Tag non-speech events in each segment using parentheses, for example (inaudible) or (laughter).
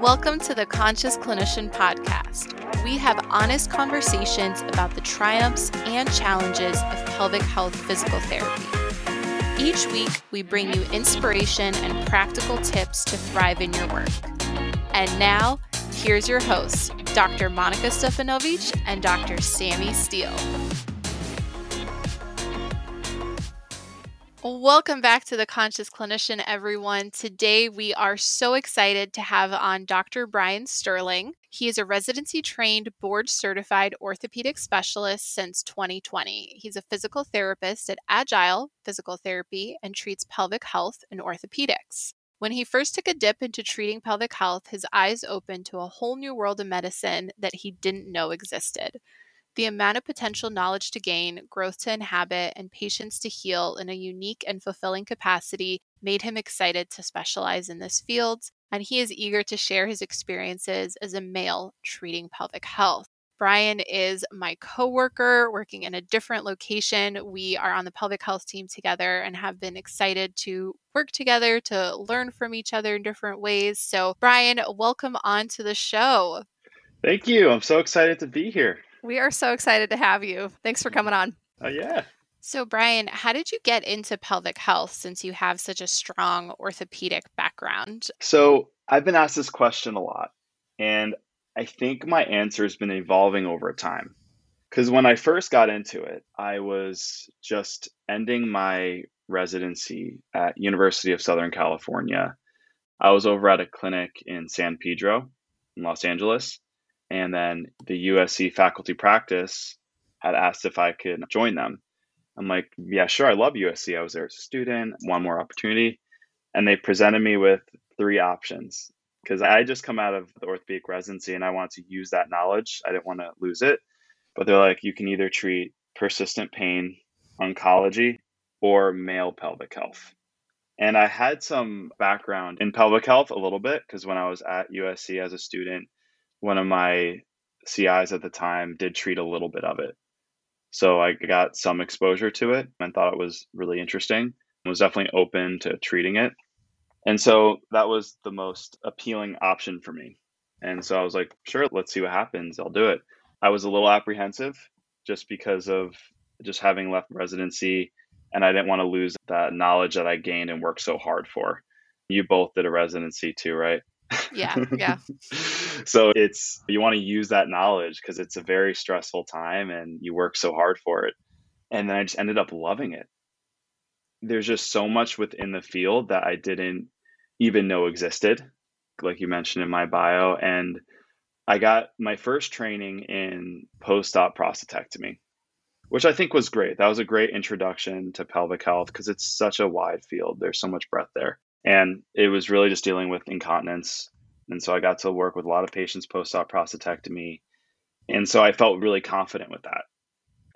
Welcome to the Conscious Clinician Podcast. We have honest conversations about the triumphs and challenges of pelvic health physical therapy. Each week, we bring you inspiration and practical tips to thrive in your work. And now, here's your hosts, Dr. Monica Stefanovic and Dr. Sammy Steele. Welcome back to the Conscious Clinician, everyone. Today, we are so excited to have on Dr. Brian Stirling. He is a residency trained, board certified orthopedic specialist since 2020. He's a physical therapist at Agile Physical Therapy and treats pelvic health and orthopedics. When he first took a dip into treating pelvic health, his eyes opened to a whole new world of medicine that he didn't know existed. The amount of potential knowledge to gain, growth to inhabit, and patients to heal in a unique and fulfilling capacity made him excited to specialize in this field, and he is eager to share his experiences as a male treating pelvic health. Brian is my coworker working in a different location. We are on the pelvic health team together and have been excited to work together to learn from each other in different ways. So, Brian, welcome on to the show. Thank you. I'm so excited to be here. We are so excited to have you. Thanks for coming on. Oh, uh, yeah. So, Brian, how did you get into pelvic health since you have such a strong orthopedic background? So, I've been asked this question a lot, and I think my answer has been evolving over time. Because when I first got into it, I was just ending my residency at University of Southern California. I was over at a clinic in San Pedro in Los Angeles, and then the USC faculty practice had asked if I could join them. I'm like, yeah, sure. I love USC. I was there as a student, one more opportunity. And they presented me with three options because I just come out of the orthopedic residency and I want to use that knowledge. I didn't want to lose it. But they're like, you can either treat persistent pain, oncology, or male pelvic health. And I had some background in pelvic health a little bit because when I was at USC as a student, one of my CIs at the time did treat a little bit of it. So I got some exposure to it and thought it was really interesting. And was definitely open to treating it. And so that was the most appealing option for me. And so I was like, sure, let's see what happens. I'll do it. I was a little apprehensive just because of just having left residency and I didn't want to lose that knowledge that I gained and worked so hard for. You both did a residency too, right? Yeah, yeah. (laughs) so it's you want to use that knowledge because it's a very stressful time and you work so hard for it. And then I just ended up loving it. There's just so much within the field that I didn't even know existed, like you mentioned in my bio. And I got my first training in post op prostatectomy, which I think was great. That was a great introduction to pelvic health because it's such a wide field. There's so much breadth there. And it was really just dealing with incontinence. And so I got to work with a lot of patients post op prostatectomy. And so I felt really confident with that.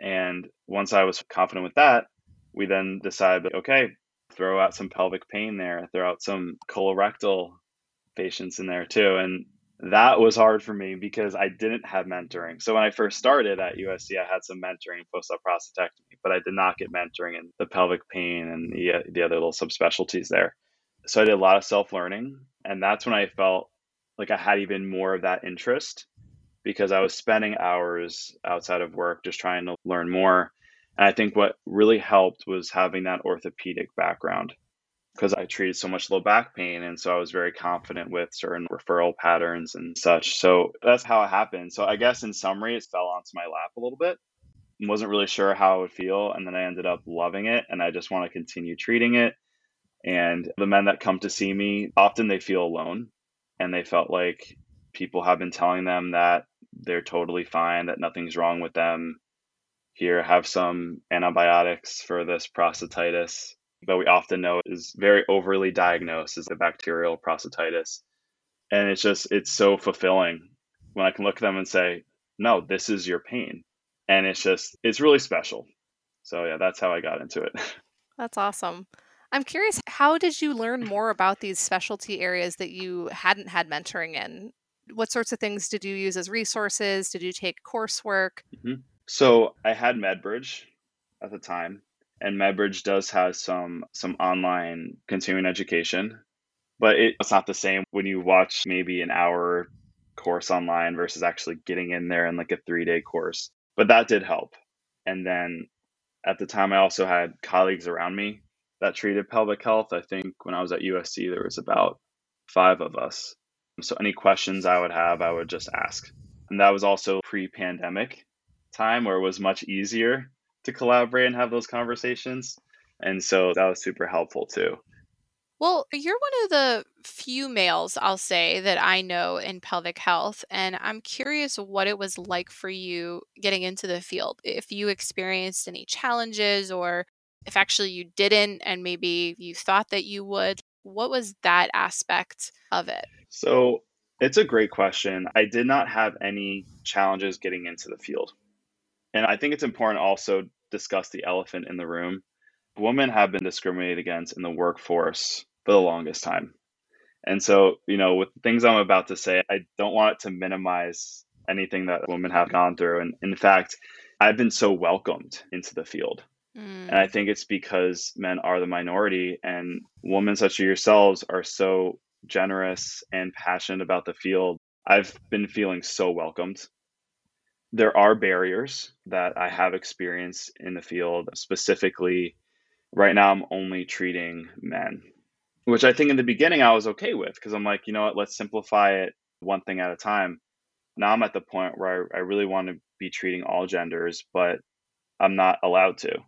And once I was confident with that, we then decided, okay, throw out some pelvic pain there, throw out some colorectal patients in there too. And that was hard for me because I didn't have mentoring. So when I first started at USC, I had some mentoring post-op prostatectomy, but I did not get mentoring in the pelvic pain and the, the other little subspecialties there so I did a lot of self learning. And that's when I felt like I had even more of that interest because I was spending hours outside of work just trying to learn more. And I think what really helped was having that orthopedic background because I treated so much low back pain. And so I was very confident with certain referral patterns and such. So that's how it happened. So I guess in summary, it fell onto my lap a little bit. Wasn't really sure how I would feel. And then I ended up loving it. And I just want to continue treating it. And the men that come to see me, often they feel alone and they felt like people have been telling them that they're totally fine, that nothing's wrong with them. Here, have some antibiotics for this prostatitis, but we often know is very overly diagnosed as a bacterial prostatitis. And it's just, it's so fulfilling when I can look at them and say, no, this is your pain. And it's just, it's really special. So, yeah, that's how I got into it. (laughs) That's awesome. I'm curious, how did you learn more about these specialty areas that you hadn't had mentoring in? What sorts of things did you use as resources? Did you take coursework? Mm-hmm. So I had MedBridge at the time, and MedBridge does have some some online continuing education but it, it's not the same when you watch maybe an hour course online versus actually getting in there in like a three day course. But that did help. And then at the time, I also had colleagues around me that treated pelvic health. I think when I was at USC, there was about five of us. So any questions I would have, I would just ask. And that was also pre pandemic time where it was much easier to collaborate and have those conversations. And so that was super helpful too. Well, you're one of the few males, I'll say, that I know in pelvic health. And I'm curious what it was like for you getting into the field. If you experienced any challenges or if actually you didn't and maybe you thought that you would. What was that aspect of it? So it's a great question. I did not have any challenges getting into the field. And I think it's important also discuss the elephant in the room. Women have been discriminated against in the workforce for the longest time. And so, you know, with things I'm about to say, I don't want to minimize anything that women have gone through. And in fact, I've been so welcomed into the field. Mm. And I think it's because men are the minority and women such as yourselves are so generous and passionate about the field. I've been feeling so welcomed. There are barriers that I have experienced in the field, specifically right now I'm only treating men which I think in the beginning I was okay with because I'm like, you know what, let's simplify it one thing at a time. Now I'm at the point where I, I really want to be treating all genders, but I'm not allowed to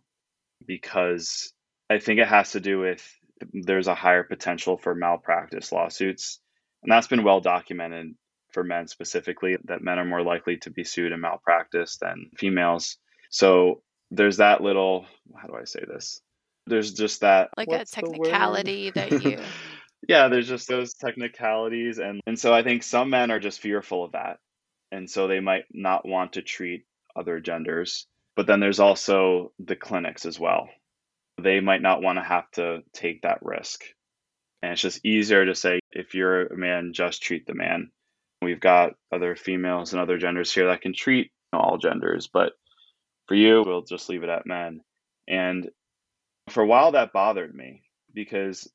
because I think it has to do with there's a higher potential for malpractice lawsuits. And that's been well documented for men specifically, that men are more likely to be sued in malpractice than females. So there's that little, how do I say this? there's just that like a technicality that you (laughs) yeah there's just those technicalities and and so i think some men are just fearful of that and so they might not want to treat other genders but then there's also the clinics as well. They might not want to have to take that risk. And it's just easier to say if you're a man just treat the man. We've got other females and other genders here that can treat all genders but for you we'll just leave it at men. And for a while, that bothered me because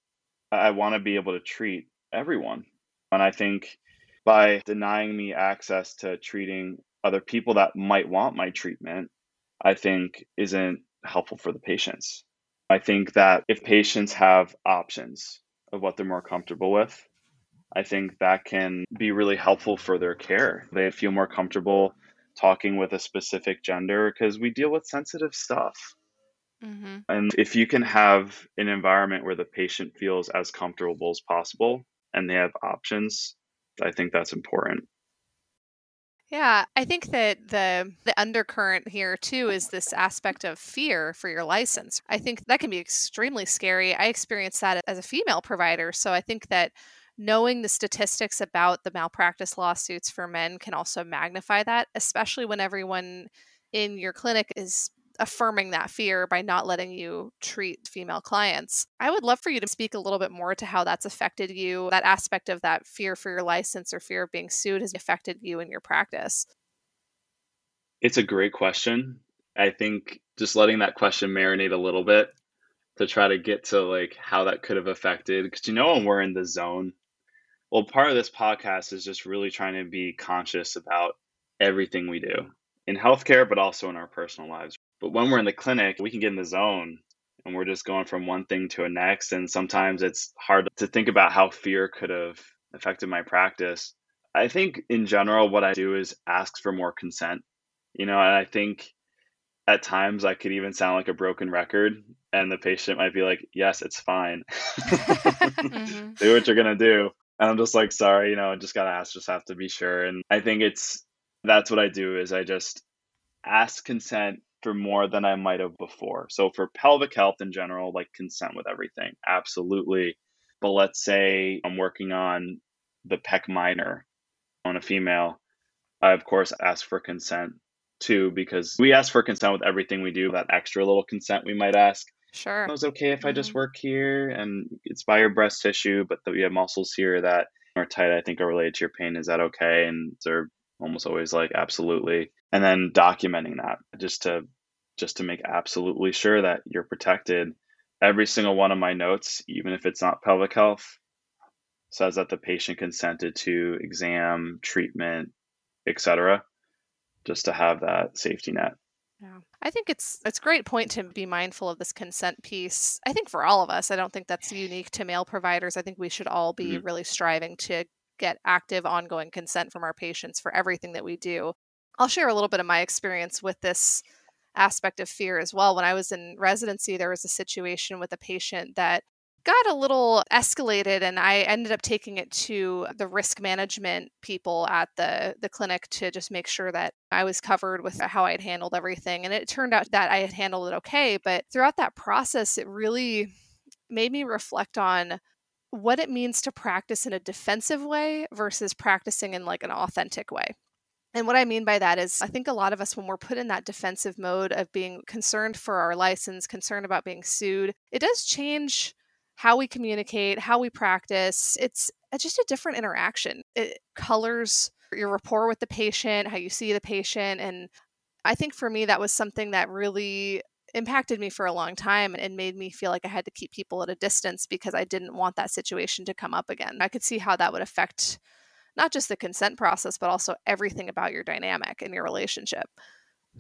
I want to be able to treat everyone. And I think by denying me access to treating other people that might want my treatment, I think isn't helpful for the patients. I think that if patients have options of what they're more comfortable with, I think that can be really helpful for their care. They feel more comfortable talking with a specific gender because we deal with sensitive stuff. Mm-hmm. And if you can have an environment where the patient feels as comfortable as possible and they have options, I think that's important. Yeah, I think that the the undercurrent here too is this aspect of fear for your license. I think that can be extremely scary. I experienced that as a female provider, so I think that knowing the statistics about the malpractice lawsuits for men can also magnify that, especially when everyone in your clinic is affirming that fear by not letting you treat female clients. I would love for you to speak a little bit more to how that's affected you. That aspect of that fear for your license or fear of being sued has affected you in your practice. It's a great question. I think just letting that question marinate a little bit to try to get to like how that could have affected because you know when we're in the zone well part of this podcast is just really trying to be conscious about everything we do in healthcare but also in our personal lives but when we're in the clinic, we can get in the zone and we're just going from one thing to a next. And sometimes it's hard to think about how fear could have affected my practice. I think in general, what I do is ask for more consent, you know, and I think at times I could even sound like a broken record and the patient might be like, yes, it's fine. (laughs) mm-hmm. Do what you're going to do. And I'm just like, sorry, you know, I just got to ask, just have to be sure. And I think it's, that's what I do is I just ask consent for more than I might have before. So for pelvic health in general, like consent with everything, absolutely. But let's say I'm working on the pec minor on a female, I of course ask for consent too because we ask for consent with everything we do. That extra little consent we might ask. Sure. It was okay if mm-hmm. I just mm-hmm. work here and it's by your breast tissue, but we have muscles here that are tight. I think are related to your pain. Is that okay? And they're almost always like absolutely and then documenting that just to just to make absolutely sure that you're protected every single one of my notes even if it's not pelvic health says that the patient consented to exam, treatment, etc., just to have that safety net. Yeah. I think it's it's a great point to be mindful of this consent piece. I think for all of us, I don't think that's unique to male providers. I think we should all be mm-hmm. really striving to get active ongoing consent from our patients for everything that we do. I'll share a little bit of my experience with this aspect of fear as well. When I was in residency, there was a situation with a patient that got a little escalated and I ended up taking it to the risk management people at the the clinic to just make sure that I was covered with how I had handled everything and it turned out that I had handled it okay but throughout that process it really made me reflect on what it means to practice in a defensive way versus practicing in like an authentic way. And what I mean by that is, I think a lot of us, when we're put in that defensive mode of being concerned for our license, concerned about being sued, it does change how we communicate, how we practice. It's uh, just a different interaction. It colors your rapport with the patient, how you see the patient. And I think for me, that was something that really impacted me for a long time and made me feel like I had to keep people at a distance because I didn't want that situation to come up again. I could see how that would affect not just the consent process, but also everything about your dynamic and your relationship.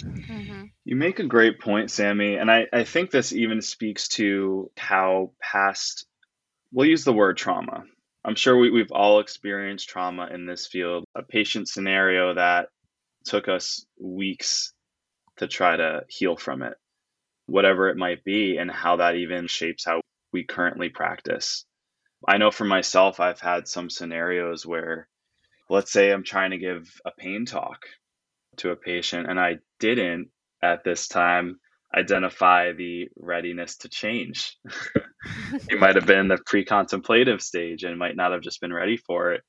Mm-hmm. You make a great point, Sammy. And I, I think this even speaks to how past, we'll use the word trauma. I'm sure we, we've all experienced trauma in this field, a patient scenario that took us weeks to try to heal from it whatever it might be, and how that even shapes how we currently practice. I know for myself, I've had some scenarios where, let's say I'm trying to give a pain talk to a patient, and I didn't at this time identify the readiness to change. it might have been the pre contemplative stage and might not have just been ready for it.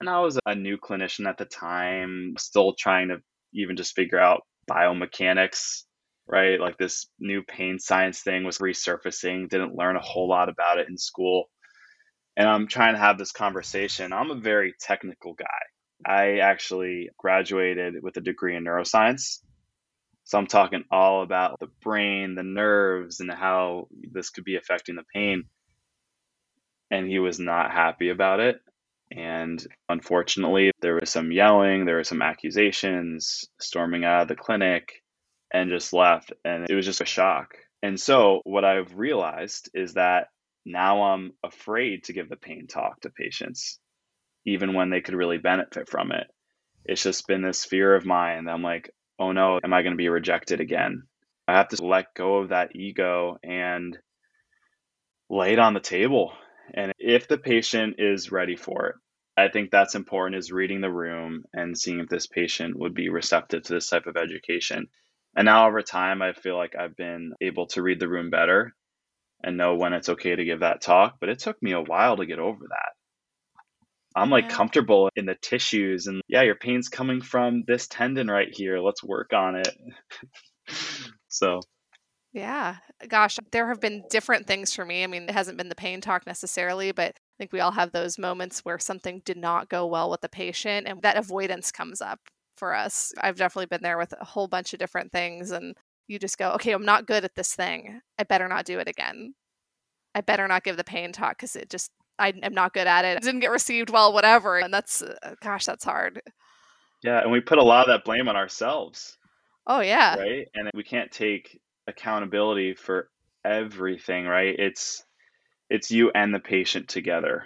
And I was a new clinician at the time, still trying to even just figure out biomechanics right? Like this new pain science thing was resurfacing, didn't learn a whole lot about it in school. And I'm trying to have this conversation. I'm a very technical guy. I actually graduated with a degree in neuroscience. So I'm talking all about the brain, the nerves, and how this could be affecting the pain. And he was not happy about it. And unfortunately, there was some yelling, there were some accusations, storming out of the clinic and just left. And it was just a shock. And so, what I've realized is that now I'm afraid to give the pain talk to patients, even when they could really benefit from it. It's just been this fear of mine. I'm like, oh no, am I going to be rejected again? I have to let go of that ego and lay it on the table. And if the patient is ready for it, I think that's important is reading the room and seeing if this patient would be receptive to this type of education. And now over time, I feel like I've been able to read the room better and know when it's okay to give that talk. But it took me a while to get over that. I'm like yeah. comfortable in the tissues and yeah, your pain's coming from this tendon right here. Let's work on it. (laughs) so, yeah, gosh, there have been different things for me. I mean, it hasn't been the pain talk necessarily, but I think we all have those moments where something did not go well with the patient and that avoidance comes up for us. I've definitely been there with a whole bunch of different things and you just go, okay, I'm not good at this thing. I better not do it again. I better not give the pain talk because it just, I am not good at it. it. Didn't get received well, whatever. And that's, uh, gosh, that's hard. Yeah. And we put a lot of that blame on ourselves. Oh, yeah. Right. And we can't take accountability for everything, right? It's, it's you and the patient together.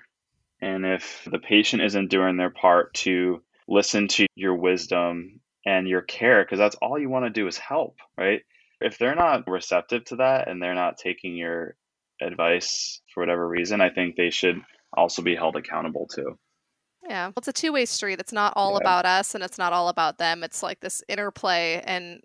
And if the patient isn't doing their part to listen to your wisdom and your care because that's all you want to do is help, right? If they're not receptive to that and they're not taking your advice for whatever reason, I think they should also be held accountable too. Yeah, well, it's a two way street. It's not all yeah. about us and it's not all about them. It's like this interplay, and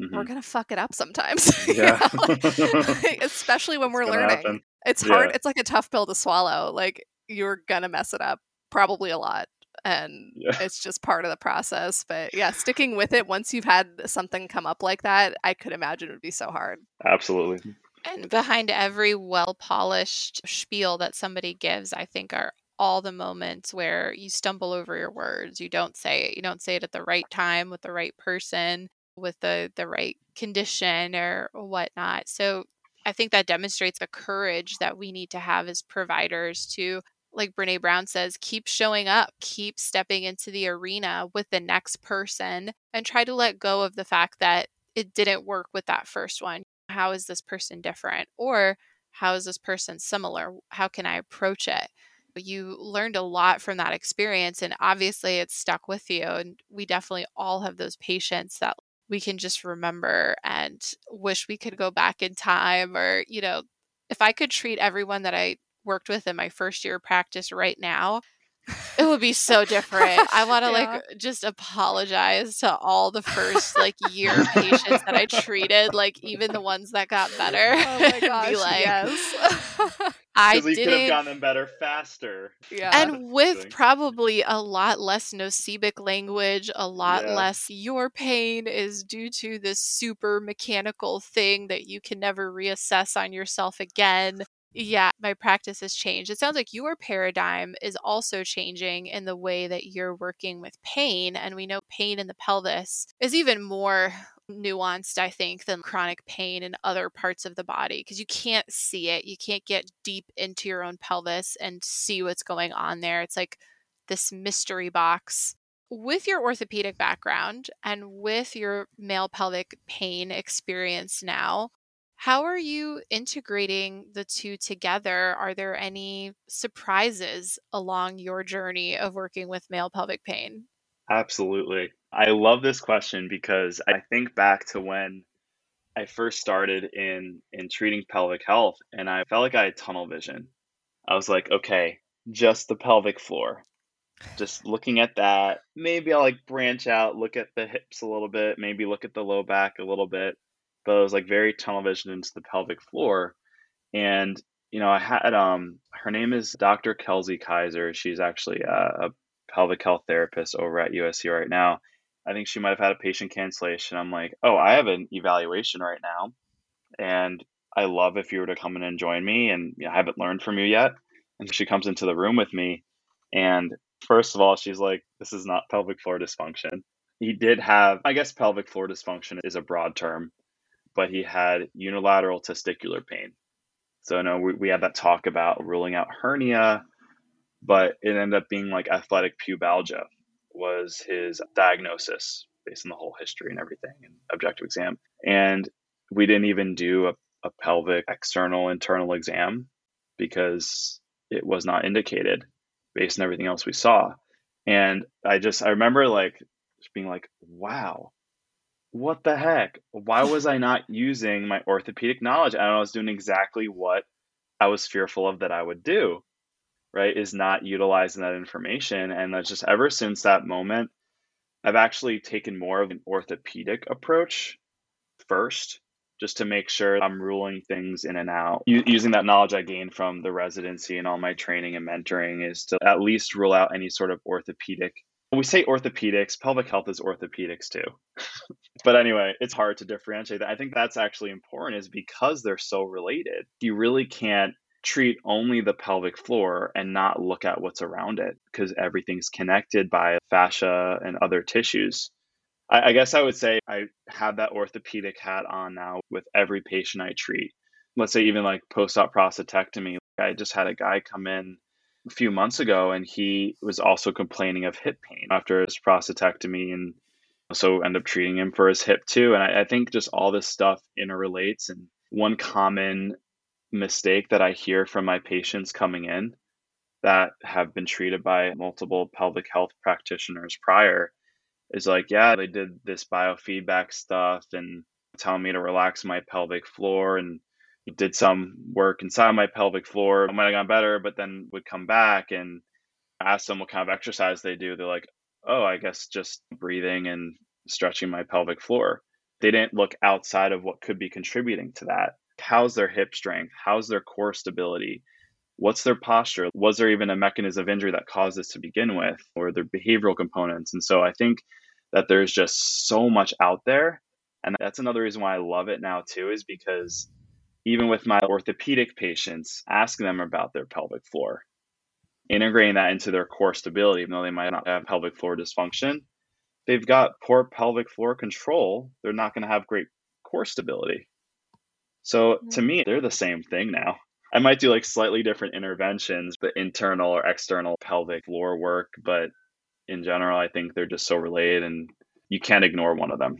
mm-hmm. we're going to fuck it up sometimes. (laughs) Yeah. like, like, (laughs) (laughs) especially when we're learning. Happen. It's hard. Yeah. It's like a tough pill to swallow. Like, you're going to mess it up probably a lot and yeah. (laughs) it's just part of the process. But yeah, sticking with it once you've had something come up like that, I could imagine it would be so hard. Absolutely. And behind every well polished spiel that somebody gives, I think are all the moments where you stumble over your words. You don't say it. You don't say it at the right time with the right person, with the the right condition or whatnot. So I think that demonstrates the courage that we need to have as providers to like Brene Brown says, keep showing up, keep stepping into the arena with the next person, and try to let go of the fact that it didn't work with that first one. How is this person different? Or how is this person similar? How can I approach it? You learned a lot from that experience, and obviously it's stuck with you. And we definitely all have those patients that we can just remember and wish we could go back in time or, you know, if I could treat everyone that I worked with in my first year of practice right now, it would be so different. I (laughs) want to yeah. like just apologize to all the first like year (laughs) patients that I treated, like even the ones that got better. Oh my (laughs) gosh, be like, yes. I didn't could have gotten them better faster. Yeah, and with probably a lot less nocebic language, a lot yeah. less. Your pain is due to this super mechanical thing that you can never reassess on yourself again yeah, my practice has changed. It sounds like your paradigm is also changing in the way that you're working with pain. And we know pain in the pelvis is even more nuanced, I think, than chronic pain in other parts of the body because you can't see it. You can't get deep into your own pelvis and see what's going on there. It's like this mystery box. With your orthopedic background and with your male pelvic pain experience now, how are you integrating the two together? Are there any surprises along your journey of working with male pelvic pain? Absolutely. I love this question because I think back to when I first started in in treating pelvic health and I felt like I had tunnel vision. I was like, okay, just the pelvic floor. Just looking at that, maybe I'll like branch out, look at the hips a little bit, maybe look at the low back a little bit but it was like very tunnel vision into the pelvic floor. And you know, I had um, her name is Dr. Kelsey Kaiser. She's actually a, a pelvic health therapist over at USC right now. I think she might have had a patient cancellation. I'm like, oh, I have an evaluation right now, and I love if you were to come in and join me. And you know, I haven't learned from you yet. And she comes into the room with me, and first of all, she's like, this is not pelvic floor dysfunction. He did have, I guess, pelvic floor dysfunction is a broad term but he had unilateral testicular pain. So no, we, we had that talk about ruling out hernia, but it ended up being like athletic pubalgia was his diagnosis based on the whole history and everything and objective exam. And we didn't even do a, a pelvic external internal exam because it was not indicated based on everything else we saw. And I just I remember like just being like, wow, what the heck? Why was I not using my orthopedic knowledge? And I was doing exactly what I was fearful of that I would do, right? Is not utilizing that information. And that's just ever since that moment, I've actually taken more of an orthopedic approach first, just to make sure I'm ruling things in and out. U- using that knowledge I gained from the residency and all my training and mentoring is to at least rule out any sort of orthopedic we say orthopedics, pelvic health is orthopedics too. (laughs) but anyway, it's hard to differentiate that. I think that's actually important is because they're so related. You really can't treat only the pelvic floor and not look at what's around it because everything's connected by fascia and other tissues. I, I guess I would say I have that orthopedic hat on now with every patient I treat. Let's say even like post-op prostatectomy. I just had a guy come in a few months ago, and he was also complaining of hip pain after his prostatectomy, and so end up treating him for his hip too. And I, I think just all this stuff interrelates. And one common mistake that I hear from my patients coming in that have been treated by multiple pelvic health practitioners prior is like, yeah, they did this biofeedback stuff and telling me to relax my pelvic floor and did some work inside my pelvic floor. It might have gone better, but then would come back and ask them what kind of exercise they do. They're like, oh, I guess just breathing and stretching my pelvic floor. They didn't look outside of what could be contributing to that. How's their hip strength? How's their core stability? What's their posture? Was there even a mechanism of injury that caused this to begin with, or their behavioral components? And so I think that there's just so much out there. And that's another reason why I love it now, too, is because even with my orthopedic patients, asking them about their pelvic floor, integrating that into their core stability, even though they might not have pelvic floor dysfunction. They've got poor pelvic floor control, they're not going to have great core stability. So mm-hmm. to me, they're the same thing now. I might do like slightly different interventions, but internal or external pelvic floor work. But in general, I think they're just so related and you can't ignore one of them.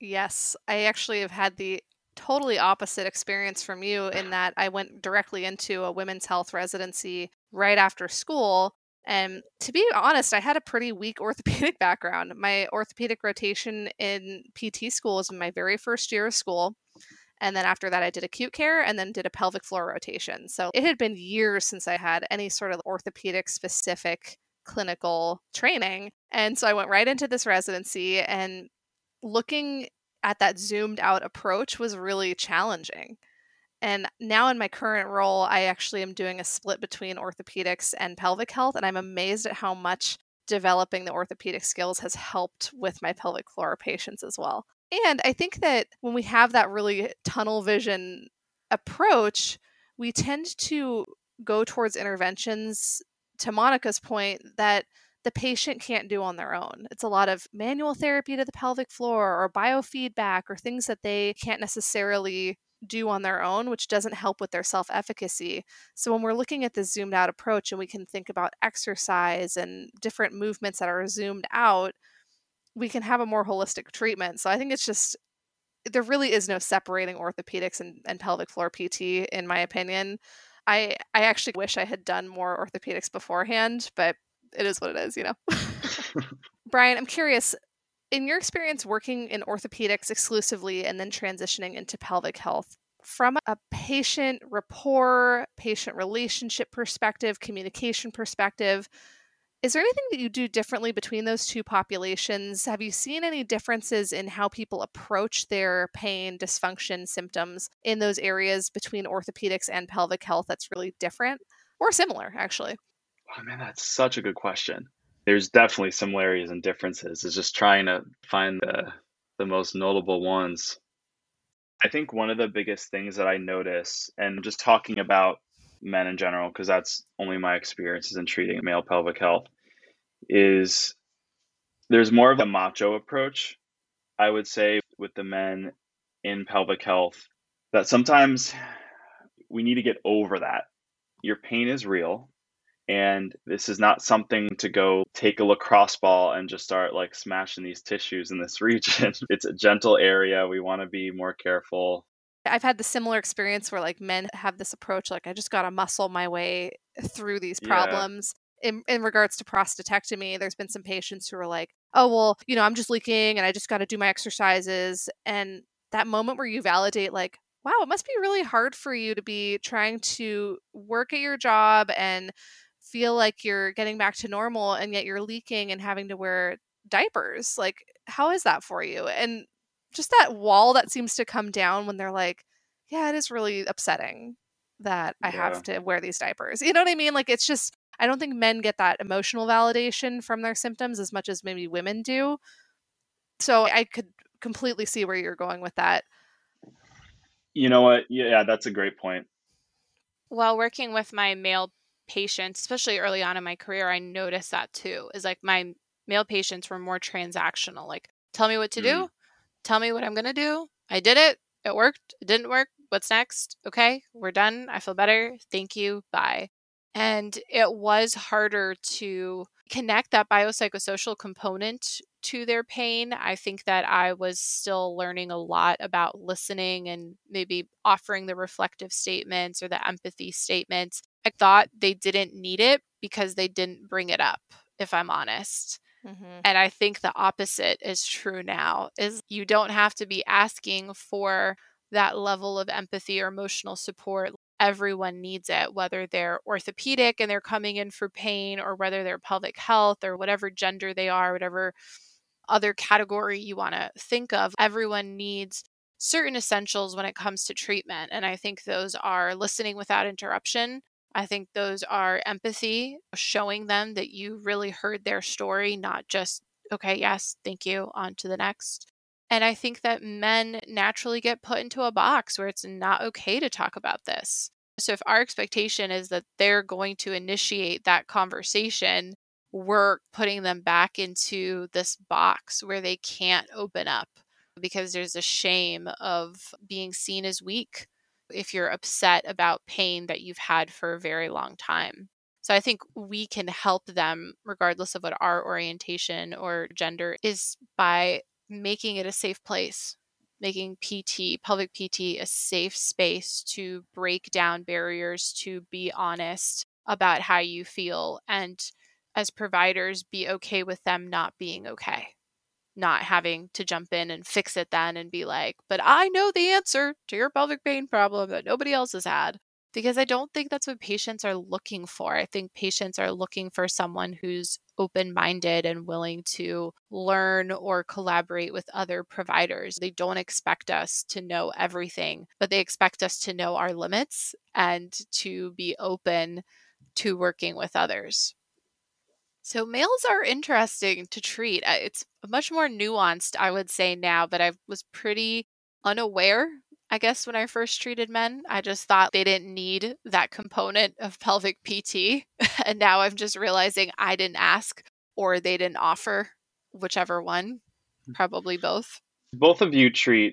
Yes, I actually have had the totally opposite experience from you in that I went directly into a women's health residency right after school. And to be honest, I had a pretty weak (laughs) orthopedic background. My orthopedic rotation in PT school was in my very first year of school. And then after that, I did acute care and then did a pelvic floor rotation. So it had been years since I had any sort of orthopedic specific clinical training. And so I went right into this residency and looking at that zoomed out approach was really challenging. And now in my current role, I actually am doing a split between orthopedics and pelvic health. And I'm amazed at how much developing the orthopedic skills has helped with my pelvic floor patients as well. And I think that when we have that really tunnel vision approach, we tend to go towards interventions, to Monica's point, that the patient can't do on their own. It's a lot of manual therapy to the pelvic floor or biofeedback or things that they can't necessarily do on their own, which doesn't help with their self efficacy. So, when we're looking at this zoomed out approach and we can think about exercise and different movements that are zoomed out, we can have a more holistic treatment. So, I think it's just there really is no separating orthopedics and, and pelvic floor PT, in my opinion. I I actually wish I had done more orthopedics beforehand, but it is what it is, you know. (laughs) Brian, I'm curious, in your experience working in orthopedics exclusively and then transitioning into pelvic health, from a patient rapport, patient relationship perspective, communication perspective, is there anything that you do differently between those two populations? Have you seen any differences in how people approach their pain, dysfunction, symptoms in those areas between orthopedics and pelvic health that's really different or similar, actually? Oh man, that's such a good question. There's definitely similarities and differences. It's just trying to find the the most notable ones. I think one of the biggest things that I notice, and just talking about men in general, because that's only my experiences in treating male pelvic health, is there's more of a macho approach, I would say, with the men in pelvic health, that sometimes we need to get over that. Your pain is real and this is not something to go take a lacrosse ball and just start like smashing these tissues in this (laughs) region. it's a gentle area. We want to be more careful. I've had the similar experience where like men have this approach like I just got to muscle my way through these problems. Yeah. In, in regards to prostatectomy, there's been some patients who are like, oh, well, you know, I'm just leaking and I just got to do my exercises. And that moment where you validate, like, wow, it must be really hard for you to be trying to work at your job and feel like you're getting back to normal and yet you're leaking and having to wear diapers like how is that for you? And just that wall that seems to come down when they're like yeah it is really upsetting that i yeah. have to wear these diapers. You know what i mean? Like it's just i don't think men get that emotional validation from their symptoms as much as maybe women do. So i could completely see where you're going with that. You know what? Yeah that's a great point. While working with my male patients, especially early on in my career, I noticed that too. Is like my male patients were more transactional. Like, tell me what to mm. do, tell me what I'm going to do. I did it. It worked. It didn't work. What's next? Okay, we're done. I feel better. Thank you. Bye. And it was harder to connect that biopsychosocial component to their pain. I think that I was still learning a lot about listening and maybe offering the reflective statements or the empathy statements I thought they didn't need it because they didn't bring it up, if I'm honest. Mm-hmm. And I think the opposite is true now is you don't have to be asking for that level of empathy or emotional support. Everyone needs it, whether they're orthopedic and they're coming in for pain or whether they're pelvic health or whatever gender they are, whatever other category you want to think of. Everyone needs certain essentials when it comes to treatment. And I think those are listening without interruption, I think those are empathy, showing them that you really heard their story, not just, okay, yes, thank you, on to the next. And I think that men naturally get put into a box where it's not okay to talk about this. So if our expectation is that they're going to initiate that conversation, we're putting them back into this box where they can't open up because there's a shame of being seen as weak if you're upset about pain that you've had for a very long time. So I think we can help them, regardless of what our orientation or gender is, by making it a safe place, making PT, pelvic PT, a safe space to break down barriers, to be honest about how you feel, and as providers, be okay with them not being okay not having to jump in and fix it then and be like, but I know the answer to your pelvic pain problem that nobody else has had. Because I don't think that's what patients are looking for. I think patients are looking for someone who's open minded and willing to learn or collaborate with other providers. They don't expect us to know everything, but they expect us to know our limits and to be open to working with others. So males are interesting to treat. It's much more nuanced, I would say now, but I was pretty unaware, I guess, when I first treated men. I just thought they didn't need that component of pelvic PT. (laughs) and now I'm just realizing I didn't ask or they didn't offer, whichever one, hmm. probably both. Both of you treat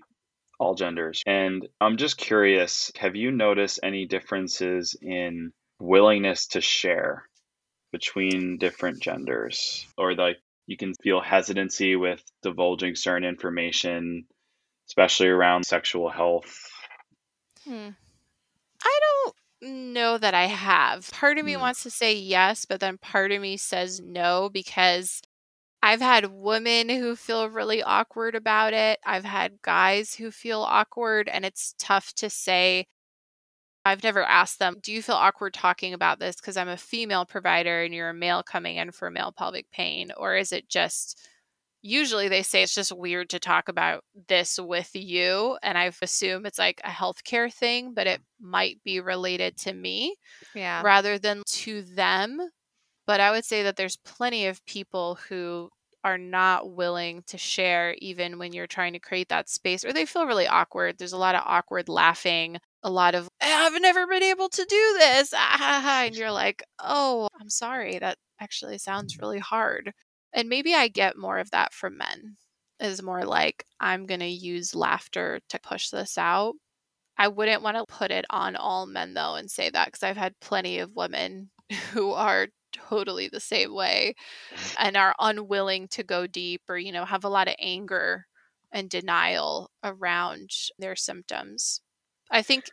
all genders. And I'm just curious have you noticed any differences in willingness to share between different genders or like you can feel hesitancy with divulging certain information especially around sexual health hmm. i don't know that i have part of me hmm. wants to say yes but then part of me says no because I've had women who feel really awkward about it. I've had guys who feel awkward, and it's tough to say I've never asked them, do you feel awkward talking about this because I'm a female provider and you're a male coming in for male pelvic pain? Or is it just, usually they say it's just weird to talk about this with you. And I assume it's like a healthcare thing, but it might be related to me yeah. rather than to them. But I would say that there's plenty of people who are not willing to share even when you're trying to create that space or they feel really awkward. There's a lot of awkward laughing, a lot of I've never been able to do this. (laughs) And you're like, "Oh, I'm sorry. That actually sounds really hard." And maybe I get more of that from men. Is more like I'm going to use laughter to push this out. I wouldn't want to put it on all men though and say that because I've had plenty of women (laughs) who are totally the same way (laughs) and are unwilling to go deep or, you know, have a lot of anger and denial around their symptoms. I think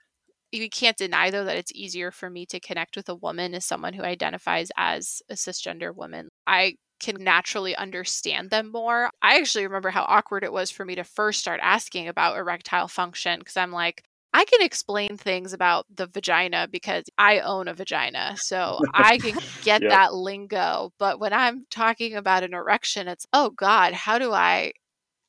you can't deny though that it's easier for me to connect with a woman as someone who identifies as a cisgender woman. I can naturally understand them more. I actually remember how awkward it was for me to first start asking about erectile function because I'm like, I can explain things about the vagina because I own a vagina. So (laughs) I can get yep. that lingo. But when I'm talking about an erection, it's, oh God, how do I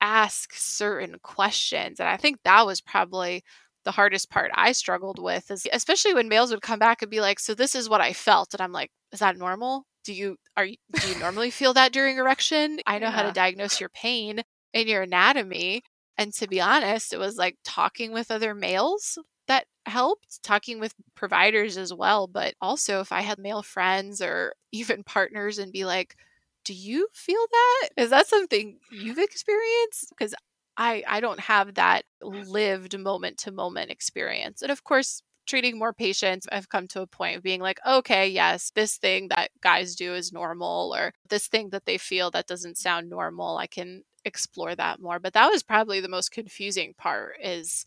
ask certain questions? And I think that was probably the hardest part I struggled with is especially when males would come back and be like, "So this is what I felt." And I'm like, "Is that normal? Do you are you do you normally feel that during erection? I know yeah. how to diagnose your pain and your anatomy." And to be honest, it was like talking with other males that helped, talking with providers as well. But also, if I had male friends or (laughs) even partners and be like, do you feel that? Is that something you've experienced? Because I, I don't have that lived moment to moment experience. And of course, treating more patients, I've come to a point of being like, okay, yes, this thing that guys do is normal, or this thing that they feel that doesn't sound normal, I can explore that more. But that was probably the most confusing part is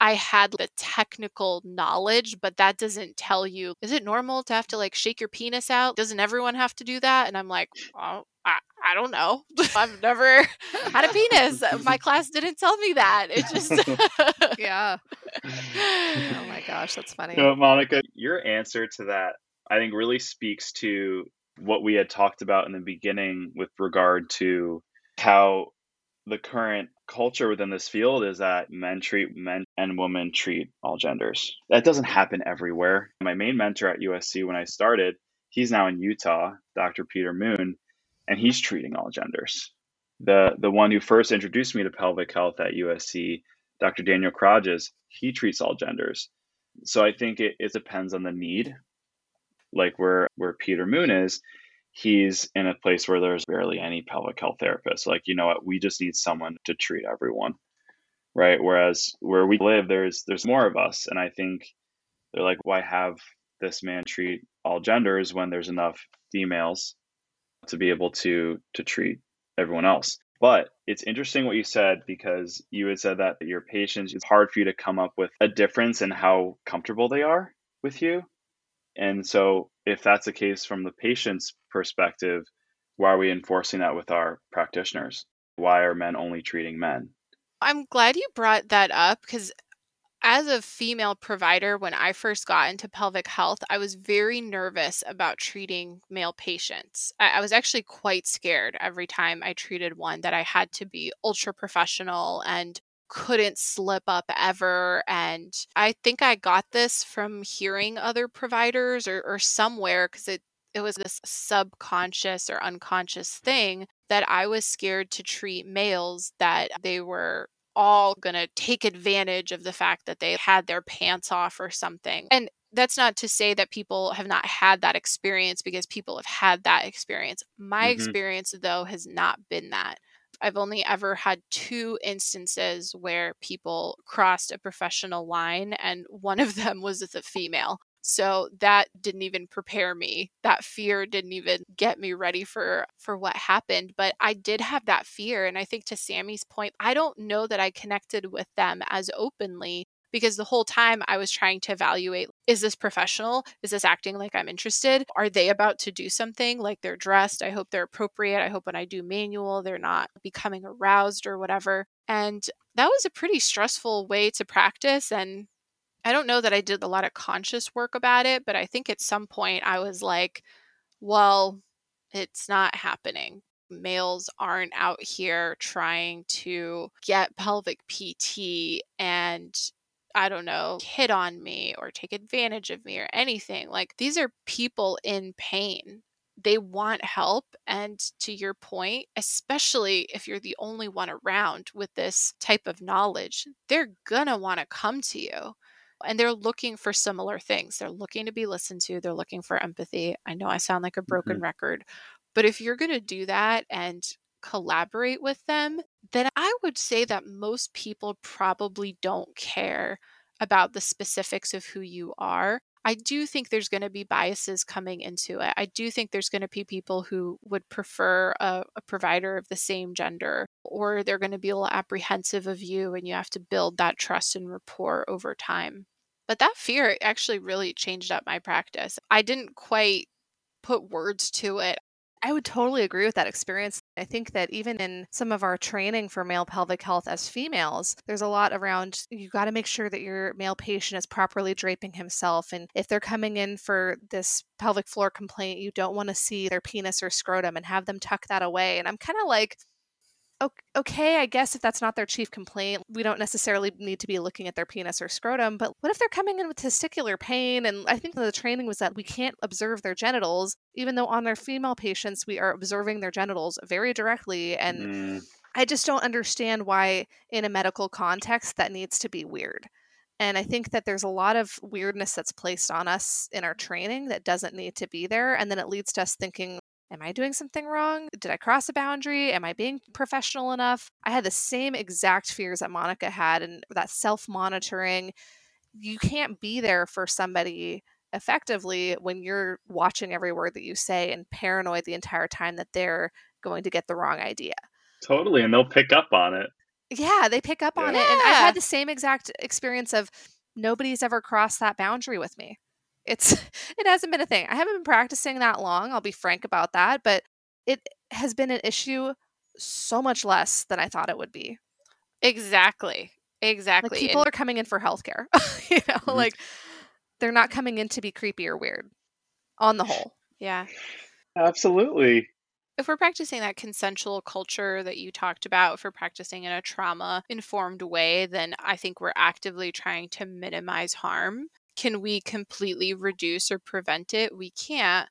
I had the technical knowledge, but that doesn't tell you is it normal to have to like shake your penis out? Doesn't everyone have to do that? And I'm like, oh, I, I don't know. (laughs) I've never had a penis. Uh, my class didn't tell me that. It just (laughs) Yeah. (laughs) oh my gosh, that's funny. You know, Monica, your answer to that I think really speaks to what we had talked about in the beginning with regard to how the current culture within this field is that men treat men and women treat all genders. That doesn't happen everywhere. My main mentor at USC when I started, he's now in Utah, Dr. Peter Moon, and he's treating all genders. The the one who first introduced me to pelvic health at USC, Dr. Daniel Krages, he treats all genders. So I think it, it depends on the need. Like where where Peter Moon is, he's in a place where there's barely any pelvic health therapists. Like, you know what, we just need someone to treat everyone. right? Whereas where we live, there's there's more of us, and I think they're like, why have this man treat all genders when there's enough females to be able to to treat everyone else? But it's interesting what you said because you had said that your patients, it's hard for you to come up with a difference in how comfortable they are with you. And so, if that's the case from the patient's perspective, why are we enforcing that with our practitioners? Why are men only treating men? I'm glad you brought that up because as a female provider, when I first got into pelvic health, I was very nervous about treating male patients. I, was actually quite scared every time I treated one that I had to be ultra professional and couldn't slip up ever. And I think I got this from hearing other providers or, or somewhere because it it was this subconscious or unconscious thing that I was scared to treat males that they were all going to take advantage of the fact that they had their pants off or something. And that's not to say that people have not had that experience because people have had that experience. My mm-hmm. experience, though, has not been that. I've only ever had two instances where people crossed a professional line, and one of them was with a female. So that didn't even prepare me. That fear didn't even get me ready for for what happened, but I did have that fear and I think to Sammy's point, I don't know that I connected with them as openly because the whole time I was trying to evaluate is this professional? Is this acting like I'm interested? Are they about to do something like they're dressed? I hope they're appropriate. I hope when I do manual, they're not becoming aroused or whatever. And that was a pretty stressful way to practice. And I don't know that I did a lot of conscious work about it, but I think at some point I was like, well, it's not happening. Males aren't out here trying to get pelvic PT and I don't know, hit on me or take advantage of me or anything. Like these are people in pain. They want help. And to your point, especially if you're the only one around with this type of knowledge, they're going to want to come to you and they're looking for similar things. They're looking to be listened to, they're looking for empathy. I know I sound like a broken mm-hmm. record, but if you're going to do that and collaborate with them, then I would say that most people probably don't care about the specifics of who you are. I do think there's going to be biases coming into it. I do think there's going to be people who would prefer a, a, provider of the same gender, or they're going to be a little apprehensive of you, and you have to build that trust and rapport over time. But that fear actually really changed up my practice. I didn't quite put words to it. I would totally agree with that experience. I think that even in some of our training for male pelvic health as females, there's a lot around you got to make sure that your male patient is properly draping himself. And if they're coming in for this pelvic floor complaint, you don't want to see their penis or scrotum and have them tuck that away. And I'm kind of like, okay, I guess if that's not their chief complaint, we don't necessarily need to be looking at their penis or scrotum. But what if they're coming in with testicular pain? And I think the training was that we can't observe their genitals, even though on their female patients, we are observing their genitals very directly. And mm. I just don't understand why, in a medical context, that needs to be weird. And I think that there's a lot of weirdness that's placed on us in our training that doesn't need to be there. And then it leads to us thinking, Am I doing something wrong? Did I cross a boundary? Am I being professional enough? I had the same exact fears that Monica had and that self monitoring. You can't be there for somebody effectively when you're watching every word that you say and paranoid the entire time that they're going to get the wrong idea. Totally. And they'll pick up on it. Yeah, they pick up yeah. on it. And I've had the same exact experience of nobody's ever crossed that boundary with me. It's (laughs) it hasn't been a thing. I haven't been practicing that long, I'll be frank about that, but it has been an issue so much less than I thought it would be. Exactly. Exactly. Like people and- are coming in for healthcare. (laughs) you know, mm-hmm. like they're not coming in to be creepy or weird on the whole. Yeah. Absolutely. If we're practicing that consensual culture that you talked about, if we're practicing in a trauma informed way, then I think we're actively trying to minimize harm can we completely reduce or prevent it? We can't.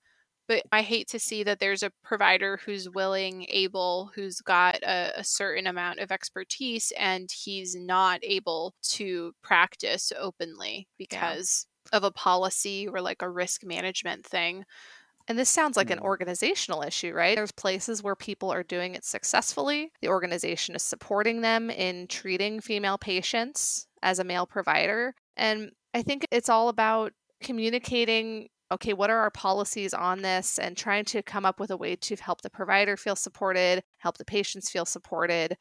But I hate to see that there's a provider who's willing, able, who's got a, a certain amount of expertise, and he's not able to practice openly because yeah. of a policy or like a risk management thing. And this sounds like an Mm. organizational issue, right? There's places where people are doing it successfully. The organization is supporting them in treating female patients as a male provider. And I think it's all about communicating okay, what are our policies on this and trying to come up with a way to help the provider feel supported, help the patients feel supported.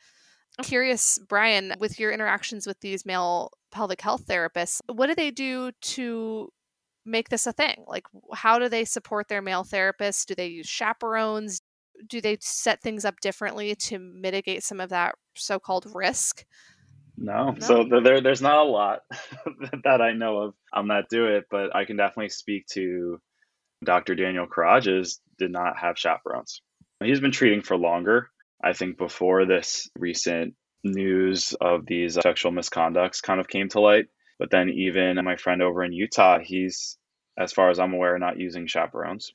I'm curious, Brian, with your interactions with these male pelvic health therapists, what do they do to make this a thing? Like, how do they support their male therapists? Do they use chaperones? Do they set things up differently to mitigate some of that so called risk? No. no. So there, there's not a lot (laughs) that I know of on that do it, but I can definitely speak to Dr. Daniel Karages did not have chaperones. He's been treating for longer. I think before this recent news of these sexual misconducts kind of came to light. But then even my friend over in Utah, he's, as far as I'm aware, not using chaperones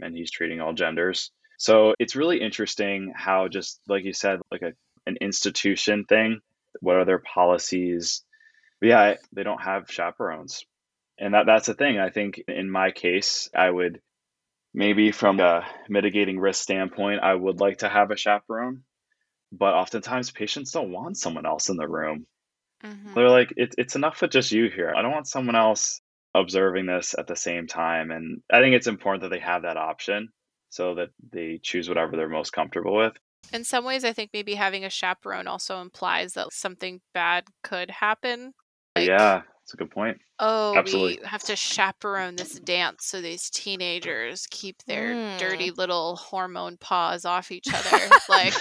and he's treating all genders. So it's really interesting how just like you said, like a, an institution thing, what are their policies? But yeah, they don't have chaperones. And that, that's the thing. I think in my case, I would maybe from a mitigating risk standpoint, I would like to have a chaperone. But oftentimes patients don't want someone else in the room. Mm-hmm. They're like, it, it's enough with just you here. I don't want someone else observing this at the same time. And I think it's important that they have that option so that they choose whatever they're most comfortable with. In some ways, I think maybe having a chaperone also implies that something bad could happen. Like, yeah, that's a good point. Oh, Absolutely. we have to chaperone this dance so these teenagers keep their mm. dirty little hormone paws off each other. (laughs) like,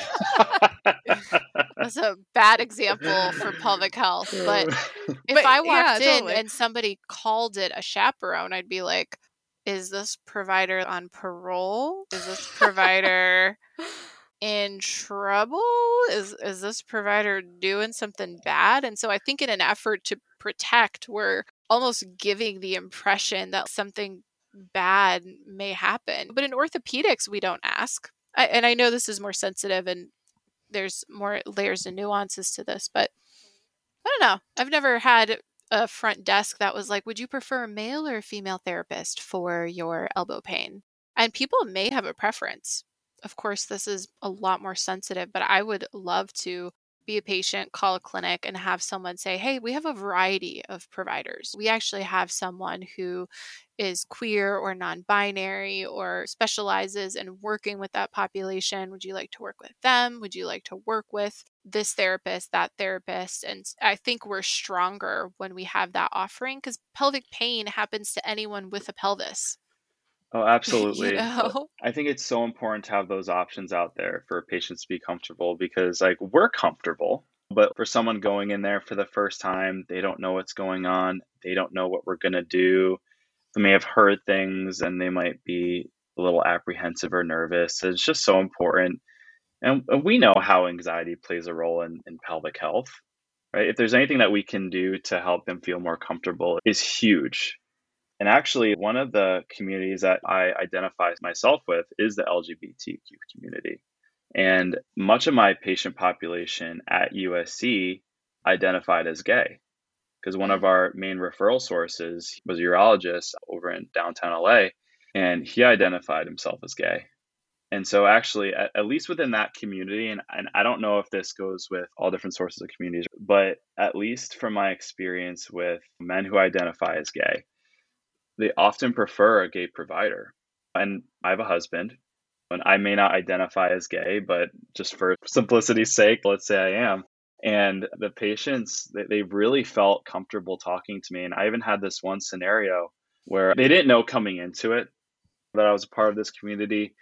that's a bad example for public health. But if but, I walked yeah, in totally. and somebody called it a chaperone, I'd be like, is this provider on parole? Is this (laughs) provider in trouble? Is is this provider doing something bad? And so I think in an effort to protect, we're almost giving the impression that something bad may happen. But in orthopedics, we don't ask. I, and I know this is more sensitive and there's more layers and nuances to this, but I don't know. I've never had a front desk that was like, would you prefer a male or a female therapist for your elbow pain? And people may have a preference. Of course, this is a lot more sensitive, but I would love to be a patient, call a clinic, and have someone say, Hey, we have a variety of providers. We actually have someone who is queer or non binary or specializes in working with that population. Would you like to work with them? Would you like to work with this therapist, that therapist? And I think we're stronger when we have that offering because pelvic pain happens to anyone with a pelvis. Oh, (laughs) absolutely. you know? I think it's so important to have those options out there for patients to be comfortable because, like, we're comfortable, but for someone going in there for the first time, they don't know what's going on. They don't know what we're going to do. They may have heard things and they might be a little apprehensive or nervous. It's just so important. And we know how anxiety plays a role in, in pelvic health, right? If there's anything that we can do to help them feel more comfortable is huge and actually, one of the communities that I identify myself with is the LGBTQ community. And much of my patient population at USC identified as gay because one of our main referral sources was a urologist over in downtown LA, and he identified himself as gay. And so, actually, at, at, least within that community, and, and I don't know if this goes with all different sources of communities, but at least from my experience with men who identify as gay, they often prefer a gay provider. And I have a husband, and I may not identify as gay, but just for simplicity's sake, let's say I am. And the patients, they, they really felt comfortable talking to me. And I even had this one scenario where they didn't know coming into it that I was a part of this community.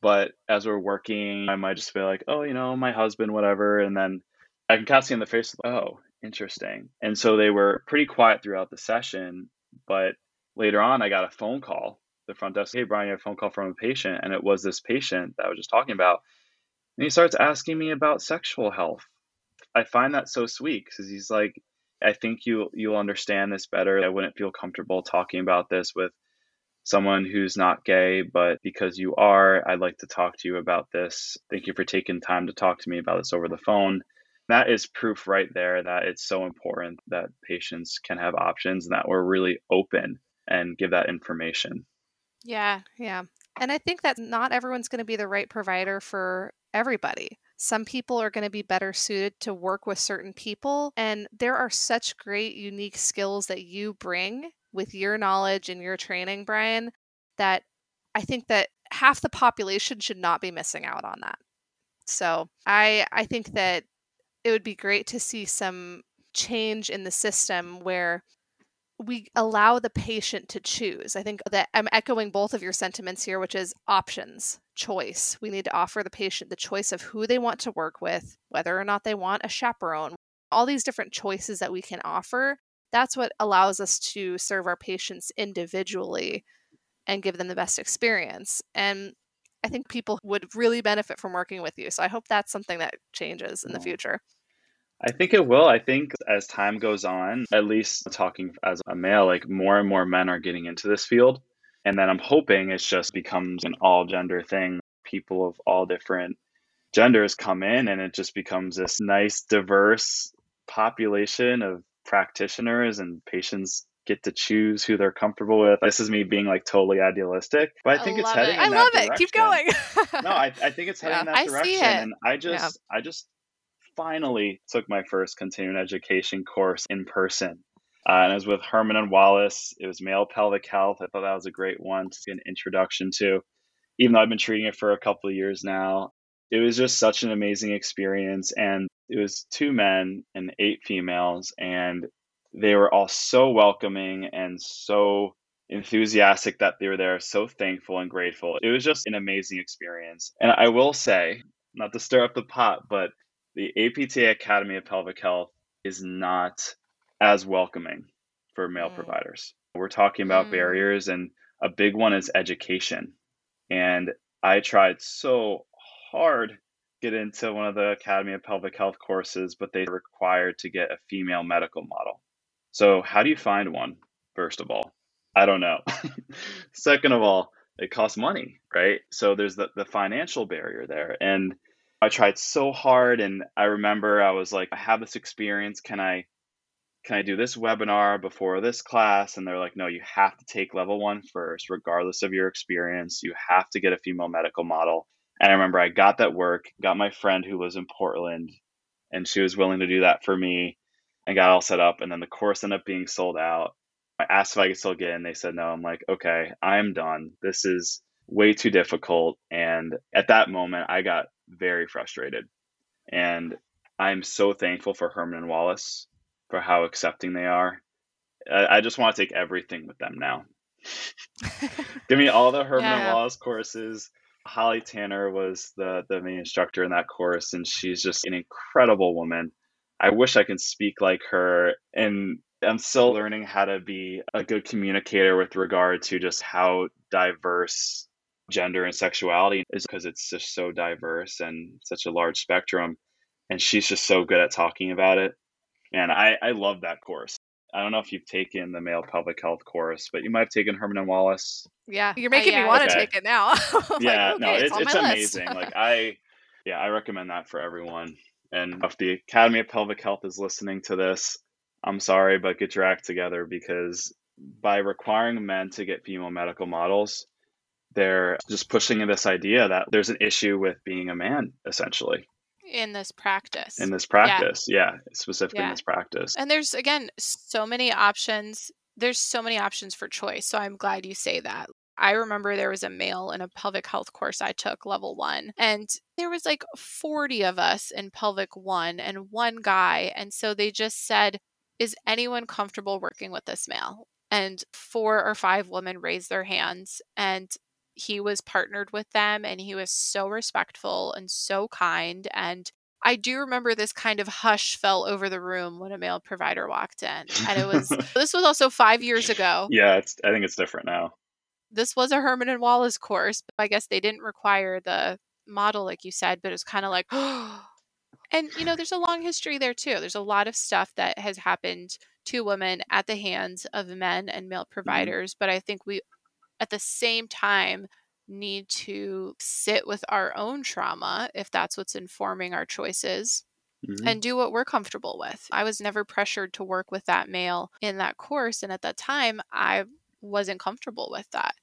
But as we're working, I might just be like, oh, you know, my husband, whatever. And then I can kind of in the face, oh, interesting. And so they were pretty quiet throughout the session, but later on, I got a phone call. The front desk, hey, Brian, you have a phone call from a patient. And it was this patient that I was just talking about. And he starts asking me about sexual health. I find that so sweet because he's like, I think you you'll understand this better. I wouldn't feel comfortable talking about this with someone who's not gay, but because you are, I'd like to talk to you about this. Thank you for taking time to talk to me about this over the phone. That is proof right there that it's so important that patients can have options and that we're really open and give that information. Yeah, yeah. And I think that not everyone's going to be the right provider for everybody. Some people are going to be better suited to work with certain people. And there are such great, unique skills that you bring with your knowledge and your training, Brian, that I think that half the population should not be missing out on that. So I I think that it would be great to see some change in the system where we allow the patient to choose. I think that I'm echoing both of your sentiments here, which is options, choice. We need to offer the patient the choice of who they want to work with, whether or not they want a chaperone, all these different choices that we can offer. That's what allows us to serve our patients individually and give them the best experience. And I think people would really benefit from working with you. So I hope that's something that changes in the future. I think it will. I think as time goes on, at least talking as a male, like more and more men are getting into this field. And then I'm hoping it just becomes an all gender thing. People of all different genders come in and it just becomes this nice, diverse population of practitioners and patients get to choose who they're comfortable with. This is me being like totally idealistic, but I think I it's heading. It. I love it. Keep going. (laughs) no, I, I think it's heading Yeah. in that I see direction, it. and I just I just finally took my first continuing education course in person. Uh, and it was with Herman and Wallace. It was male pelvic health. I thought that was a great one to get an introduction to, even though I've been treating it for a couple of years now. It was just such an amazing experience. And it was two men and eight females. And they were all so welcoming and so enthusiastic that they were there, so thankful and grateful. It was just an amazing experience. And I will say, not to stir up the pot, but the APTA Academy of Pelvic Health is not as welcoming for male Mm. providers. We're talking about Mm. barriers, and a big one is education. And I tried so hard to get into one of the Academy of Pelvic Health courses, but they required to get a female medical model. So, how do you find one, first of all? I don't know. (laughs) Second of all, it costs money, right? So, there's the, the financial barrier there. And I tried so hard and I remember I was like, I have this experience. Can I can I do this webinar before this class? And they're like, no, you have to take level one first, regardless of your experience. You have to get a female medical model. And I remember I got that work, got my friend who was in Portland, and she was willing to do that for me and got all set up. And then the course ended up being sold out. I asked if I could still get in. They said no. I'm like, okay, I'm done. This is way too difficult. And at that moment, I got very frustrated. And I'm so thankful for Herman and Wallace for how accepting they are. I, I just want to take everything with them now. (laughs) Give me all the Herman and Wallace courses. Holly Tanner was the the main instructor in that course, and she's just an incredible woman. I wish I could speak like her, and I'm still learning how to be a good communicator with regard to just how diverse gender and sexuality is because it's just so diverse and such a large spectrum. And she's just so good at talking about it. And I, I love that course. I don't know if you've taken the male pelvic health course, but you might have taken Herman and Wallace. Yeah, you're making yeah. me want to Okay. take it now. (laughs) Like, yeah, okay, no, it's, on it's amazing. like I, yeah, I recommend that for everyone. And if the Academy of Pelvic Health is listening to this, I'm sorry, but get your act together because by requiring men to get female medical models, they're just pushing this idea that there's an issue with being a man, essentially, in this practice. in this practice. Yeah, specifically in this practice. And there's again so many options. There's so many options for choice. So I'm glad you say that. I remember there was a male in a pelvic health course I took, level one, and there was like 40 of us in pelvic one and one guy. And so they just said, Is anyone comfortable working with this male? And four or five women raised their hands, and he was partnered with them, and he was so respectful and so kind. And I do remember this kind of hush fell over the room when a male provider walked in. And it was, (laughs) this was also five years ago. yeah, it's. I think it's different now. This was a Herman and Wallace course. But I guess they didn't require the model, like you said, but it was kind of like, (gasps) and you know, there's a long history there too. There's a lot of stuff that has happened to women at the hands of men and male mm-hmm. providers. But I think we, at the same time, need to sit with our own trauma if that's what's informing our choices Mhm. and do what we're comfortable with. I was never pressured to work with that male in that course. And at that time, I wasn't comfortable with that.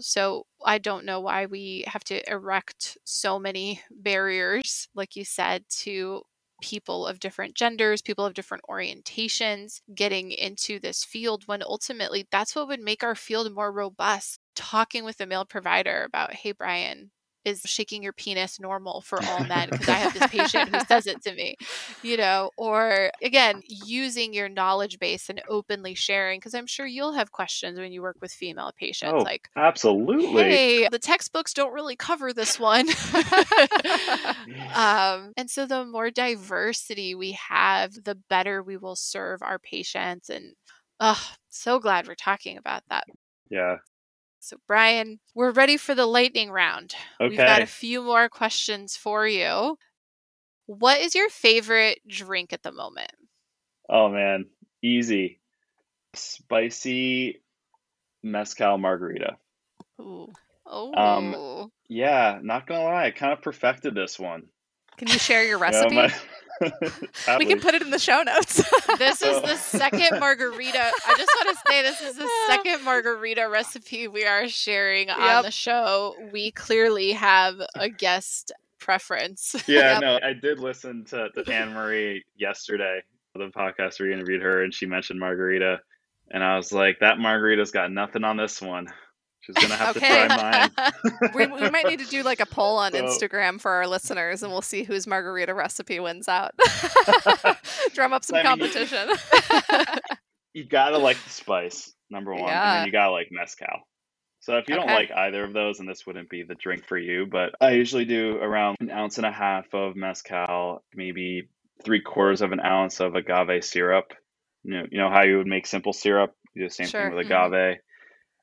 So I don't know why we have to erect so many (laughs) barriers, like you said, to people of different genders, people of different orientations getting into this field when ultimately that's what would make our field more robust. Talking with a male provider about, hey, Brian, is shaking your penis normal for all men because I have this patient who says it to me, you know, or again, using your knowledge base and openly sharing because I'm sure you'll have questions when you work with female patients Oh, like, absolutely. hey, the textbooks don't really cover this one. (laughs) um, and so the more diversity we have, the better we will serve our patients. And oh, so glad we're talking about that. yeah. So, Brian, we're ready for the lightning round. Okay. We've got a few more questions for you. What is your favorite drink at the moment? Oh man, easy. Spicy mezcal margarita. Ooh. Oh. Um, Yeah, not gonna lie, I kind of perfected this one. Can you share your (laughs) You know, recipe? my- (laughs) (laughs) we can put it in the show notes. this is the second margarita. I just want to say this is the second margarita recipe we are sharing on the show. We clearly have a guest preference. Yeah, Yep. no, I did listen to, to Anne Marie yesterday, the podcast where we interviewed her, and she mentioned margarita, and I was like, that margarita's got nothing on this one. She's gonna have Okay. to try mine. (laughs) we, we might need to do like a poll on So- Instagram for our listeners, and we'll see whose margarita recipe wins out. (laughs) Drum up some (laughs) I mean, you- competition. you gotta like the spice, number one, and then you gotta like mezcal. So if you don't like either of those, and this wouldn't be the drink for you. But I usually do around an ounce and a half of mezcal, maybe three quarters of an ounce of agave syrup. You know, you know how you would make simple syrup. You do the same Sure. thing with Mhm. agave,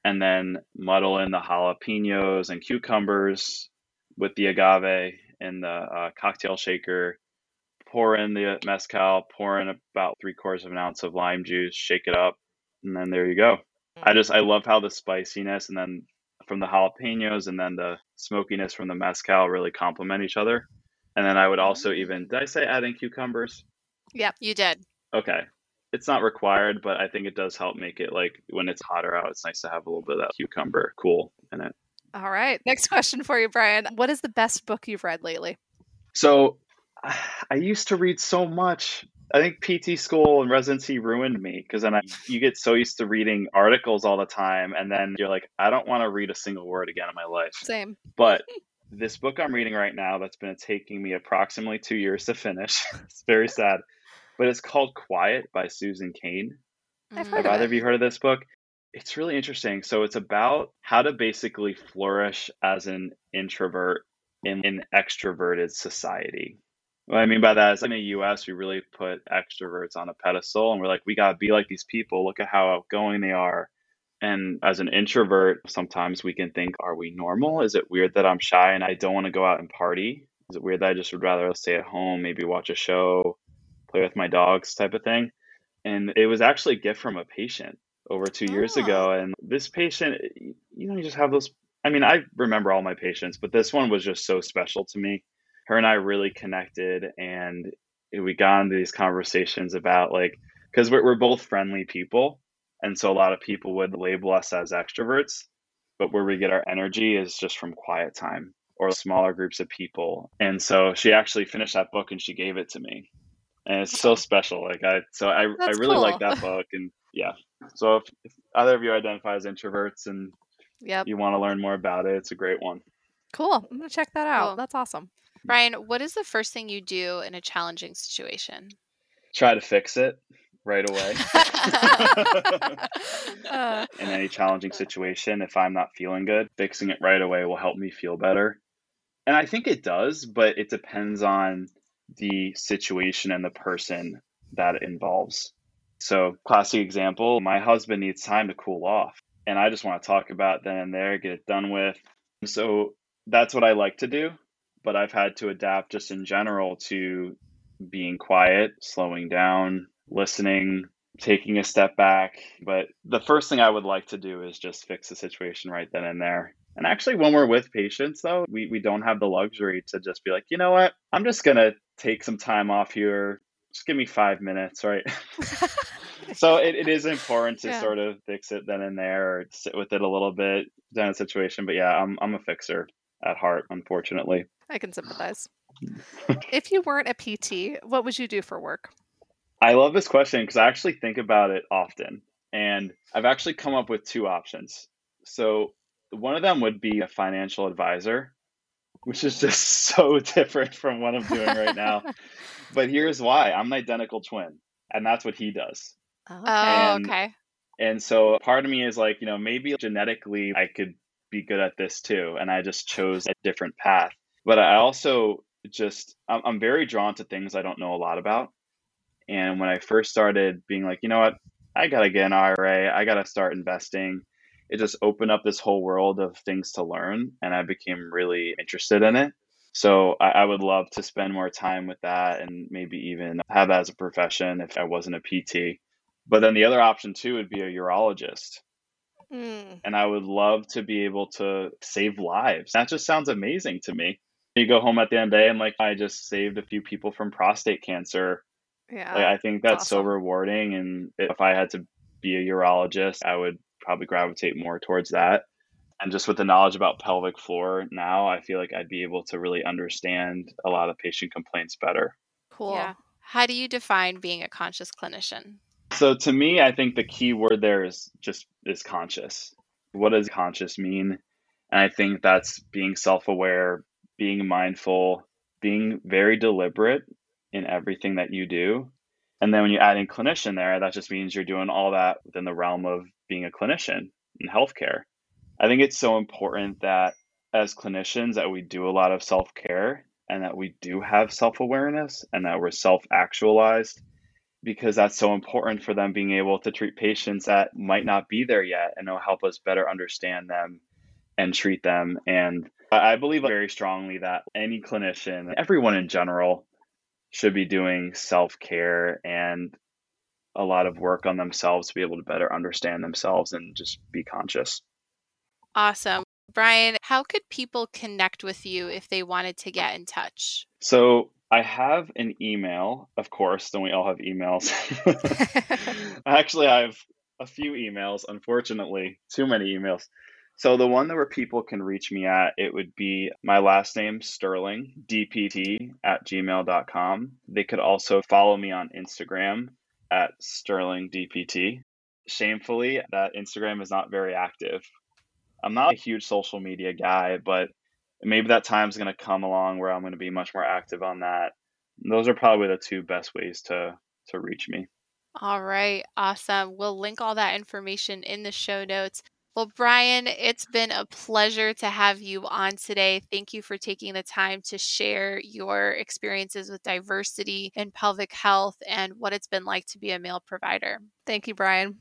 and then muddle in the jalapenos and cucumbers with the agave in the uh, cocktail shaker. Pour in the mezcal. Pour in about three quarters of an ounce of lime juice. Shake it up, and then there you go. I just I love how the spiciness and then from the jalapenos and then the smokiness from the mezcal really complement each other. And then I would also even did I say adding cucumbers? Yeah, you did. Okay. It's not required, but I think it does help make it like when it's hotter out, it's nice to have a little bit of that cucumber cool in it. All right. Next question for you, Brian. What is the best book you've read lately? So (sighs) I used to read so much. I think PT school and residency ruined me because then I, you get so used to reading articles all the time, and then you're like, I don't want to read a single word again in my life. Same. But this book I'm reading right now that's been taking me approximately two years to finish. (laughs) it's very sad, but it's called Quiet by Susan Cain. I've Mhm. heard Have of either it. of you heard of this book? It's really interesting. So it's about how to basically flourish as an introvert in an extroverted society. What I mean by that is in the US, we really put extroverts on a pedestal and we're like, we got to be like these people. Look at how outgoing they are. And as an introvert, sometimes we can think, are we normal? Is it weird that I'm shy and I don't want to go out and party? Is it weird that I just would rather stay at home, maybe watch a show, play with my dogs type of thing? And it was actually a gift from a patient over two years Oh. ago. And this patient, you know, you just have those. I mean, I remember all my patients, but this one was just so special to me. Her and I really connected, and we got into these conversations about like, because we're, we're both friendly people. And so a lot of people would label us as extroverts, but where we get our energy is just from quiet time or smaller groups of people. And so she actually finished that book and she gave it to me. And it's so special. Like I so I, I That's really like that (laughs) book and yeah. So if, if either of you identify as introverts and Yep. you want to learn more about it, it's a great one. Cool. I'm going to check that out. Cool. That's awesome. Brian, what is the first thing you do in a challenging situation? Try to fix it right away. (laughs) Uh, in any challenging situation, if I'm not feeling good, fixing it right away will help me feel better. And I think it does, but it depends on the situation and the person that it involves. So, classic example my husband needs time to cool off, and I just want to talk about then and there, get it done with. So, that's what I like to do, but I've had to adapt just in general to being quiet, slowing down, listening, taking a step back. But the first thing I would like to do is just fix the situation right then and there. And actually, when we're with patients, though, we, we don't have the luxury to just be like, you know what, I'm just going to take some time off here. Just give me five minutes, right? (laughs) (laughs) so it, it is important to Yeah. sort of fix it then and there or sit with it a little bit down a situation. But yeah, I'm I'm a fixer at heart, unfortunately. I can sympathize. (laughs) if you weren't a PT, what would you do for work? I love this question because I actually think about it often. And I've actually come up with two options. So one of them would be a financial advisor, which is just (laughs) so different from what I'm doing right now. (laughs) But here's why I'm an identical twin, and that's what he does. Oh, Oh, And- okay. And so part of me is like, you know, maybe genetically I could be good at this too. And I just chose a different path. But I also just, I'm, I'm very drawn to things I don't know a lot about. And when I first started being like, you know what, I got to get an IRA, I got to start investing, it just opened up this whole world of things to learn. And I became really interested in it. So I, I would love to spend more time with that and maybe even have that as a profession if I wasn't a PT. But then the other option too would be a urologist. Mm, And I would love to be able to save lives. That just sounds amazing to me. You go home at the end of the day and like I just saved a few people from prostate cancer. yeah. Like I think that's so rewarding and if I had to be a urologist, I would probably gravitate more towards that. And just with the knowledge about pelvic floor now, I feel like I'd be able to really understand a lot of patient complaints better. cool. Yeah. How do you define being a conscious clinician? So to me, I think the key word there is just is conscious. What does conscious mean? And I think that's being self-aware, being mindful, being very deliberate in everything that you do. And then when you add in clinician there, that just means you're doing all that within the realm of being a clinician in healthcare. I think it's so important that as clinicians that we do a lot of self-care and that we do have self-awareness and that we're self-actualized because that's so important for them being able to treat patients that might not be there yet and it'll help us better understand them and treat them. And I believe very strongly that any clinician, everyone in general, should be doing self care and a lot of work on themselves to be able to better understand themselves and just be conscious. Awesome. Brian, how could people connect with you if they wanted to get in touch? So I have an email, of course, then we all have emails. (laughs) (laughs) Actually, I have a few emails, unfortunately, too many emails. So the one that where people can reach me at, it would be my last name, Stirling, dpt at gmail.com. They could also follow me on Instagram at Stirling DPT. Shamefully, that Instagram is not very active. I'm not a huge social media guy, but maybe that time's going to come along where I'm going to be much more active on that. Those are probably the two best ways to to reach me. All right, awesome. We'll link all that information in the show notes. Well, Brian, it's been a pleasure to have you on today. Thank you for taking the time to share your experiences with diversity in pelvic health and what it's been like to be a male provider. Thank you, Brian.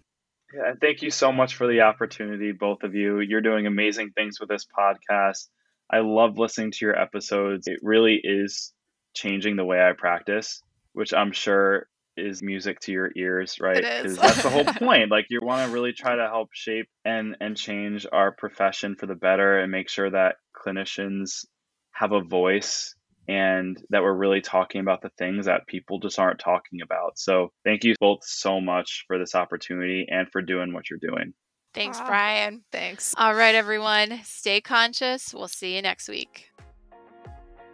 Yeah, and thank you so much for the opportunity, both of you. You're doing amazing things with this podcast. I love listening to your episodes. It really is changing the way I practice, which I'm sure is music to your ears, right? It is. that's the whole (laughs) point. Like you want to really try to help shape and and change our profession for the better and make sure that clinicians have a voice and that we're really talking about the things that people just aren't talking about. So, thank you both so much for this opportunity and for doing what you're doing. Thanks, Wow. Brian. Thanks. All right, everyone, stay conscious. We'll see you next week.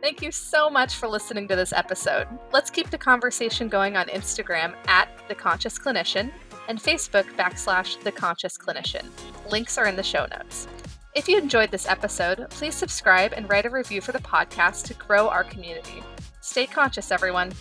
Thank you so much for listening to this episode. Let's keep the conversation going on Instagram at The Conscious Clinician and Facebook backslash The Conscious Clinician. Links are in the show notes. If you enjoyed this episode, please subscribe and write a review for the podcast to grow our community. Stay conscious, everyone.